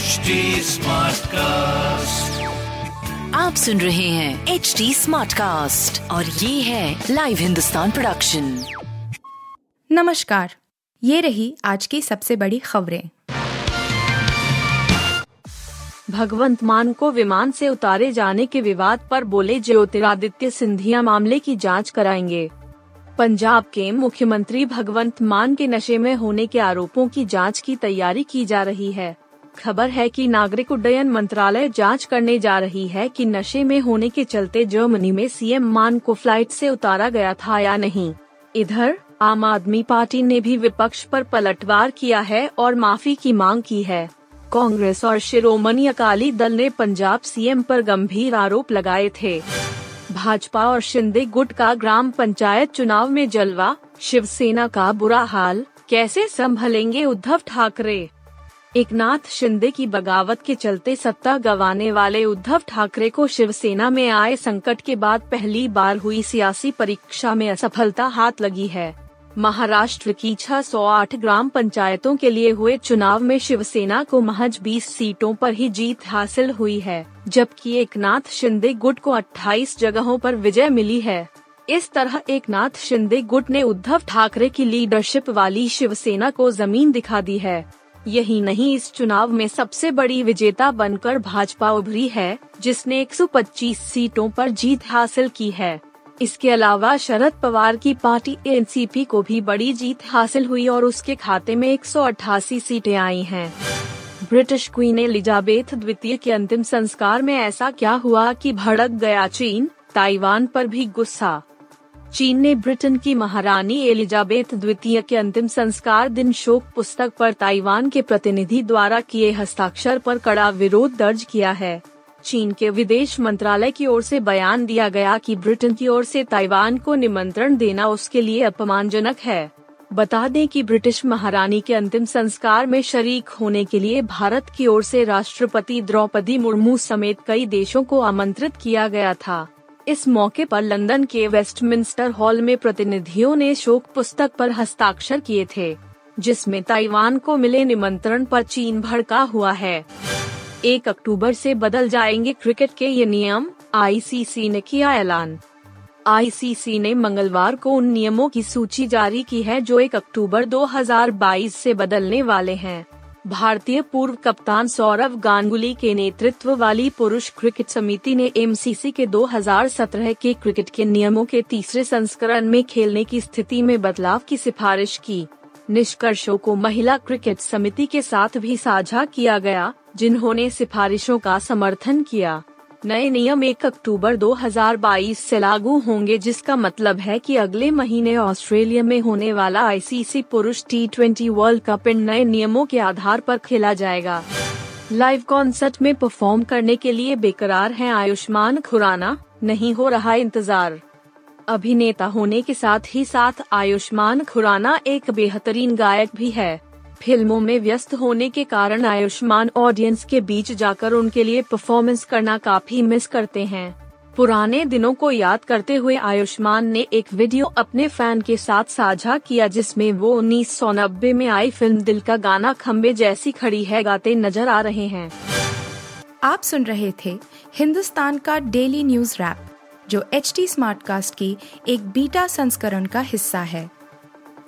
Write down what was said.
HD cast आप सुन रहे हैं एच डी स्मार्ट कास्ट और ये है लाइव हिंदुस्तान प्रोडक्शन नमस्कार। ये रही आज की सबसे बड़ी खबरें। भगवंत मान को विमान से उतारे जाने के विवाद पर बोले ज्योतिरादित्य सिंधिया मामले की जाँच कराएँगे। पंजाब के मुख्यमंत्री भगवंत मान के नशे में होने के आरोपों की जाँच की तैयारी की जा रही है। खबर है कि नागरिक उड्डयन मंत्रालय जाँच करने जा रही है कि नशे में होने के चलते जर्मनी में सीएम मान को फ़्लाइट से उतारा गया था या नहीं। इधर, आम आदमी पार्टी ने भी विपक्ष पर पलटवार किया है और माफ़ी की मांग की है। कांग्रेस और शिरोमणि अकाली दल ने पंजाब सीएम पर गंभीर आरोप लगाए थे। भाजपा और शिंदे गुट का ग्राम पंचायत चुनाव में जलवा, शिवसेना का बुरा हाल, कैसे संभलेंगे उद्धव ठाकरे? एकनाथ शिंदे की बगावत के चलते सत्ता गंवाने वाले उद्धव ठाकरे को शिवसेना में आए संकट के बाद पहली बार हुई सियासी परीक्षा में असफलता हाथ लगी है। महाराष्ट्र की 608 ग्राम पंचायतों के लिए हुए चुनाव में शिवसेना को महज 20 सीटों पर ही जीत हासिल हुई है, जबकि एकनाथ शिंदे गुट को 28 जगहों पर विजय मिली है। इस तरह एकनाथ शिंदे गुट ने उद्धव ठाकरे की लीडरशिप वाली शिवसेना को ज़मीन दिखा दी है। यही नहीं, इस चुनाव में सबसे बड़ी विजेता बनकर भाजपा उभरी है, जिसने 125 सीटों पर जीत हासिल की है इसके अलावा शरद पवार की पार्टी एनसीपी को भी बड़ी जीत हासिल हुई और उसके खाते में 188 सीटें आई हैं। ब्रिटिश क्वीन एलिजाबेथ द्वितीय के अंतिम संस्कार में ऐसा क्या हुआ कि भड़क गया चीन, ताइवान पर भी गुस्सा चीन ने ब्रिटेन की महारानी एलिजाबेथ द्वितीय के अंतिम संस्कार दिन शोक पुस्तक पर ताइवान के प्रतिनिधि द्वारा किए हस्ताक्षर पर कड़ा विरोध दर्ज किया है। चीन के विदेश मंत्रालय की ओर से बयान दिया गया कि ब्रिटेन की ओर से ताइवान को निमंत्रण देना उसके लिए अपमानजनक है। बता दें कि ब्रिटिश महारानी के अंतिम संस्कार में शरीक होने के लिए भारत की ओर से राष्ट्रपति द्रौपदी मुर्मू समेत कई देशों को आमंत्रित किया गया था। इस मौके पर लंदन के वेस्टमिंस्टर हॉल में प्रतिनिधियों ने शोक पुस्तक पर हस्ताक्षर किए थे, जिसमें ताइवान को मिले निमंत्रण पर चीन भड़का हुआ है। एक अक्टूबर से बदल जाएँगे क्रिकेट के ये नियम आईसीसी ने किया ऐलान। आईसीसी ने मंगलवार को उन नियमों की सूची जारी की है जो 1 अक्टूबर 2022 से बदलने वाले हैं। भारतीय पूर्व कप्तान सौरव गांगुली के नेतृत्व वाली पुरुष क्रिकेट समिति ने एमसीसी के 2017 के क्रिकेट के नियमों के तीसरे संस्करण में खेलने की स्थिति में बदलाव की सिफारिश की। निष्कर्षों को महिला क्रिकेट समिति के साथ भी साझा किया गया, जिन्होंने सिफारिशों का समर्थन किया। नए नियम 1 अक्टूबर 2022 से लागू होंगे, जिसका मतलब है कि अगले महीने ऑस्ट्रेलिया में होने वाला आईसीसी पुरुष टी ट्वेंटी वर्ल्ड कप इन नए नियमों के आधार पर खेला जाएगा। लाइव कॉन्सर्ट में परफॉर्म करने के लिए बेकरार हैं आयुष्मान खुराना, नहीं हो रहा इंतज़ार। अभिनेता होने के साथ ही साथ आयुष्मान खुराना एक बेहतरीन गायक भी है। फ़िल्मों में व्यस्त होने के कारण आयुष्मान ऑडियंस के बीच जाकर उनके लिए परफॉर्मेंस करना काफ़ी मिस करते हैं। पुराने दिनों को याद करते हुए आयुष्मान ने एक वीडियो अपने फ़ैन के साथ साझा किया जिसमें वो उन्नीस सौ नब्बे में आई फ़िल्म दिल का गाना खम्बे जैसी खड़ी है गाते नज़र आ रहे हैं। आप सुन रहे थे हिंदुस्तान का डेली न्यूज़ रैप जो एच टी स्मार्ट कास्ट की एक बीटा संस्करण का हिस्सा है।